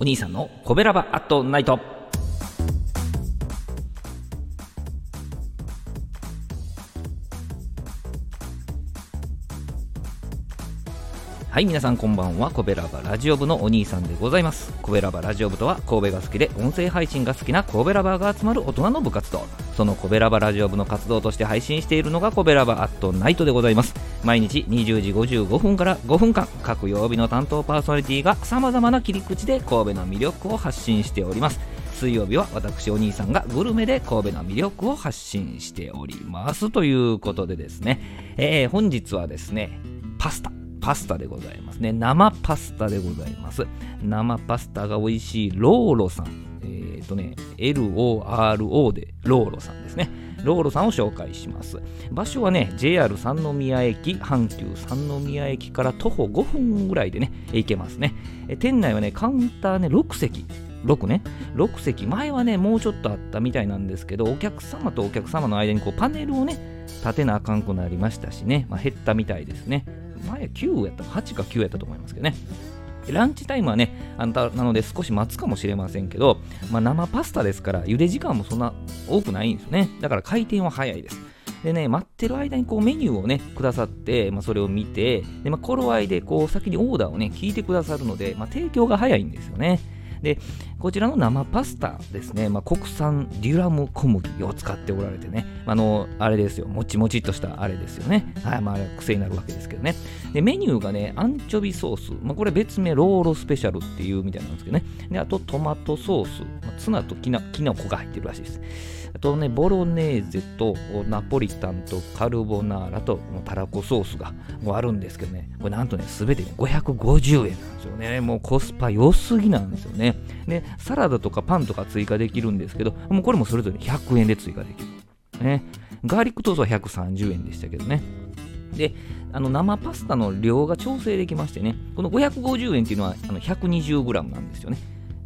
お兄さんのコベラバアットナイトはい皆さんこんばんは。コベラバラジオ部のお兄さんでございます。コベラバラジオ部とは神戸が好きで音声配信が好きなコベラバーが集まる大人の部活動。そのコベラバラジオ部の活動として配信しているのがコベラバアットナイトでございます毎日20時55分から5分間各曜日の担当パーソナリティがさまざまな切り口で神戸の魅力を発信しております水曜日は私お兄さんがグルメで神戸の魅力を発信しておりますということでですね、えー、本日はですねパスタパスタでございますね。生パスタでございます。生パスタが美味しいローロさん。えっ、ー、とね、LORO でローロさんですね。ローロさんを紹介します。場所はね、JR 三宮駅、阪急三宮駅から徒歩5分ぐらいでね、行けますね。え店内はね、カウンターね、6席。6ね、6席、前はね、もうちょっとあったみたいなんですけど、お客様とお客様の間にこうパネルをね、立てなあかんくなりましたしね、まあ、減ったみたいですね。前9やった8か9やったと思いますけどね。ランチタイムはね、あんたなので少し待つかもしれませんけど、まあ、生パスタですから、茹で時間もそんな多くないんですよね。だから回転は早いです。でね、待ってる間にこうメニューをね、くださって、まあ、それを見て、でまあ、頃合いでこう先にオーダーをね、聞いてくださるので、まあ、提供が早いんですよね。で、こちらの生パスタですね、まあ、国産デュラム小麦を使っておられてね、あの、あれですよ、もちもちっとしたあれですよね。はい、まあ、癖になるわけですけどね。で、メニューがね、アンチョビソース、まあ、これ別名ローロスペシャルっていうみたいなんですけどね。で、あとトマトソース、まあ、ツナときなきのこが入ってるらしいです。あとね、ボロネーゼとナポリタンとカルボナーラとタラコソースがもうあるんですけどね、これなんとね、すべて、ね、550円なんですよね。もうコスパ良すぎなんですよね。で、サラダとかパンとか追加できるんですけど、もうこれもそれぞれ100円で追加できる。ね、ガーリックトーストは130円でしたけどね。で、あの生パスタの量が調整できましてね、この550円っていうのはあの 120g なんですよね。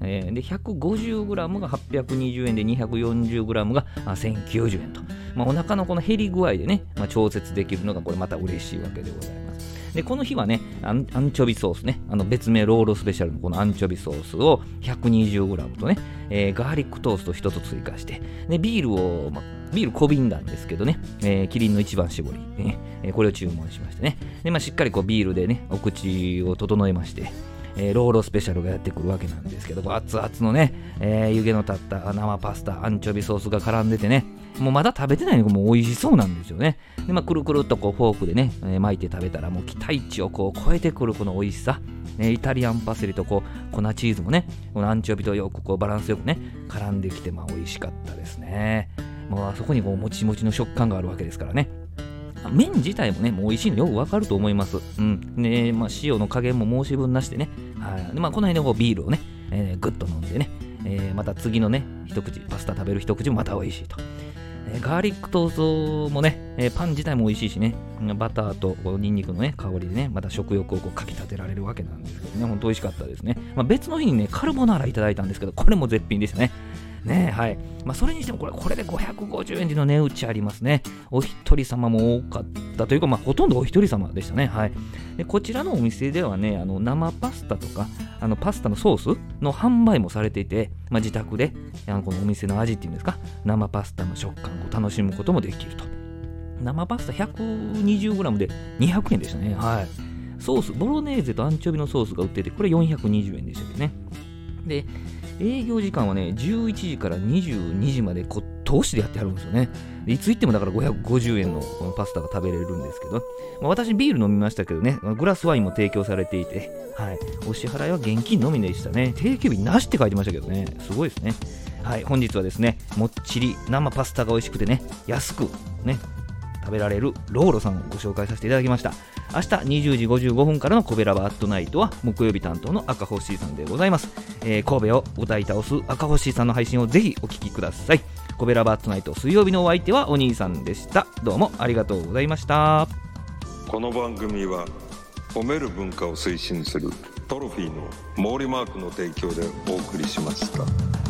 えー、で 150g が820円で 240g が1090円と、まあ、お腹のこの減り具合でね、まあ、調節できるのがこれまた嬉しいわけでございます。で、この日はね、アンチョビソースね、あの別名ロールスペシャルのこのアンチョビソースを 120g とね、えー、ガーリックトースト1つ追加して、で、ビールを、まビール小瓶なんですけどね、えー、キリンの一番搾り、ね、えー、これを注文しましてね、で、まあ、しっかりこうビールでね、お口を整えまして、えー、ローロスペシャルがやってくるわけなんですけど、熱々のね、えー、湯気の立った生パスタ、アンチョビソースが絡んでてね、もうまだ食べてないのがもう美味しそうなんですよね。で、まあ、くるくるっとこうフォークでね、えー、巻いて食べたらもう期待値をこう超えてくるこの美味しさ。ね、イタリアンパセリとこう粉チーズもね、このアンチョビとよくこうバランスよくね、絡んできて、まあ美味しかったですね。もうあそこにこうもちもちの食感があるわけですからね。麺自体もね、もう美味しいのよくわかると思います。うん。ね、まあ、塩の加減も申し分なしでね。はい。まあ、この辺でこうビールをね、えー、ぐっと飲んでね、えー、また次のね、一口、パスタ食べる一口もまた美味しいと。えー、ガーリックトーストもね、え、パン自体も美味しいしね、バターとニンニクのね、香りでね、また食欲をこうかき立てられるわけなんですけどね、ほんと美味しかったですね。まあ、別の日にね、カルボナーラいただいたんですけど、これも絶品でしたね。ねはい。まあ、それにしてもこれ、これで550円での値打ちありますね。お一人様も多かったというか、まあ、ほとんどお一人様でしたね。はい。で、こちらのお店ではね、あの、生パスタとか、あの、パスタのソースの販売もされていて、まあ、自宅で、このお店の味っていうんですか、生パスタの食感を楽しむこともできると。生パスタ 120g で200円でしたね。はい。ソース、ボロネーゼとアンチョビのソースが売っていて、これ420円でしたけどね。で、営業時間はね、11時から22時までこう通しでやってあるんですよね。いつ行ってもだから550円のパスタが食べれるんですけど、まあ、私ビール飲みましたけどね、グラスワインも提供されていて、はい、お支払いは現金のみでしたね。定休日なしって書いてましたけどね、すごいですね。はい、本日はですね、もっちり生パスタが美味しくてね、安くね、食べられるローロさんをご紹介させていただきました。明日20時55分からのコベラバアットナイトは木曜日担当の赤星さんでございます、えー、神戸を歌い倒す赤星さんの配信をぜひお聴きくださいコベラバアットナイト水曜日のお相手はお兄さんでしたどうもありがとうございましたこの番組は褒める文化を推進するトロフィーの毛利マークの提供でお送りしました。